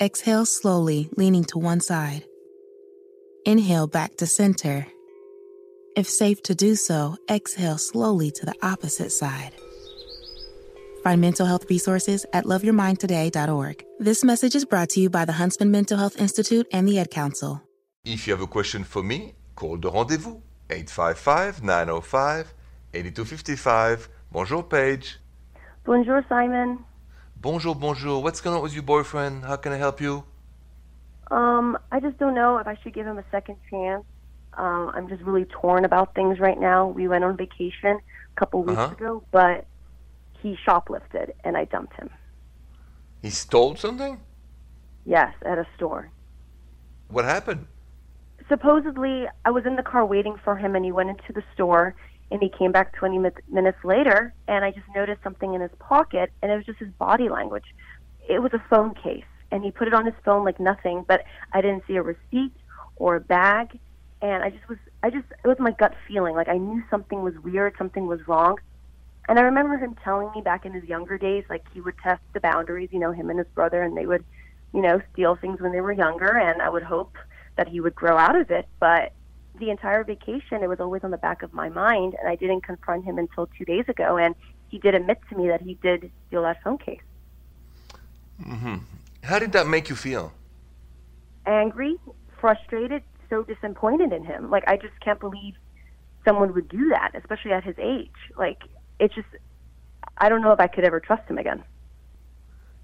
Exhale slowly, leaning to one side. Inhale back to center. If safe to do so, exhale slowly to the opposite side. Find mental health resources at loveyourmindtoday.org. This message is brought to you by the Huntsman Mental Health Institute and the Ad Council. If you have a question for me, call the rendezvous 855 905 8255. Bonjour, Paige. Bonjour, Simon. Bonjour, bonjour. What's going on with your boyfriend? How can I help you? Um, I just don't know if I should give him a second chance. Um, I'm just really torn about things right now. We went on vacation a couple weeks uh-huh. ago, but he shoplifted and I dumped him. He stole something? Yes, at a store. What happened? Supposedly, I was in the car waiting for him and he went into the store and he came back 20 minutes later and i just noticed something in his pocket and it was just his body language. It was a phone case and he put it on his phone like nothing but i didn't see a receipt or a bag and i just was i just it was my gut feeling like i knew something was weird something was wrong. And i remember him telling me back in his younger days like he would test the boundaries you know him and his brother and they would you know steal things when they were younger and i would hope that he would grow out of it but the entire vacation, it was always on the back of my mind, and I didn't confront him until two days ago, and he did admit to me that he did steal that phone case. Mm-hmm. How did that make you feel? Angry, frustrated, so disappointed in him. Like I just can't believe someone would do that, especially at his age. Like it's just, I don't know if I could ever trust him again.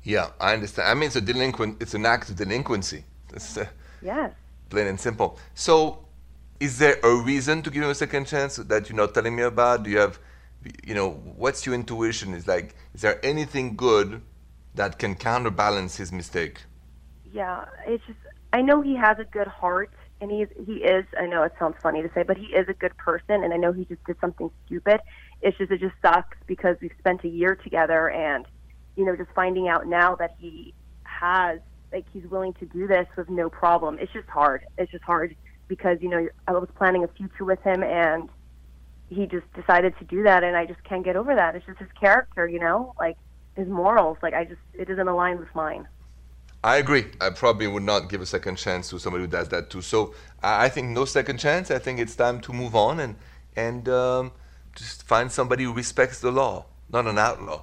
Yeah, I understand. I mean, it's a delinquent. It's an act of delinquency. It's, uh, yes. Plain and simple. So is there a reason to give him a second chance that you're not telling me about? Do you have, you know, what's your intuition? Is like, is there anything good that can counterbalance his mistake? Yeah, it's just I know he has a good heart, and he is, he is. I know it sounds funny to say, but he is a good person, and I know he just did something stupid. It's just it just sucks because we've spent a year together, and you know, just finding out now that he has like he's willing to do this with no problem. It's just hard. It's just hard because you know I was planning a future with him and he just decided to do that and I just can't get over that. It's just his character, you know, like his morals. Like I just it doesn't align with mine. I agree. I probably would not give a second chance to somebody who does that too. So I think no second chance. I think it's time to move on and and um, just find somebody who respects the law, not an outlaw.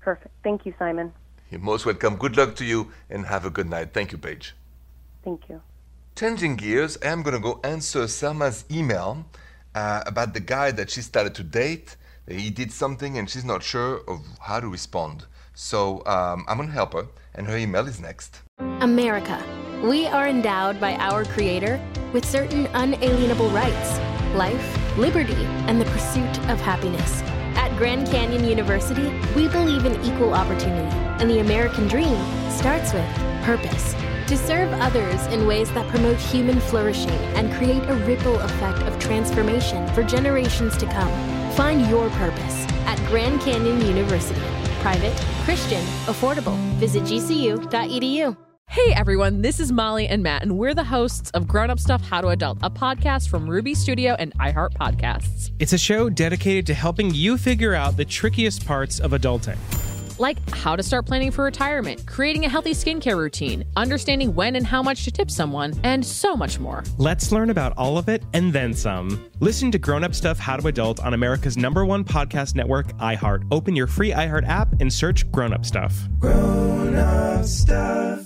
Perfect. Thank you, Simon. You're most welcome. Good luck to you and have a good night. Thank you, Paige. Thank you. Changing gears, I'm going to go answer Selma's email uh, about the guy that she started to date. He did something and she's not sure of how to respond. So um, I'm going to help her, and her email is next. America. We are endowed by our Creator with certain unalienable rights life, liberty, and the pursuit of happiness. At Grand Canyon University, we believe in equal opportunity, and the American dream starts with purpose. To serve others in ways that promote human flourishing and create a ripple effect of transformation for generations to come. Find your purpose at Grand Canyon University. Private, Christian, affordable. Visit gcu.edu. Hey everyone, this is Molly and Matt, and we're the hosts of Grown Up Stuff How to Adult, a podcast from Ruby Studio and iHeart Podcasts. It's a show dedicated to helping you figure out the trickiest parts of adulting like how to start planning for retirement, creating a healthy skincare routine, understanding when and how much to tip someone, and so much more. Let's learn about all of it and then some. Listen to Grown Up Stuff How to Adult on America's number one podcast network, iHeart. Open your free iHeart app and search Grown Up Stuff. Grown Up Stuff.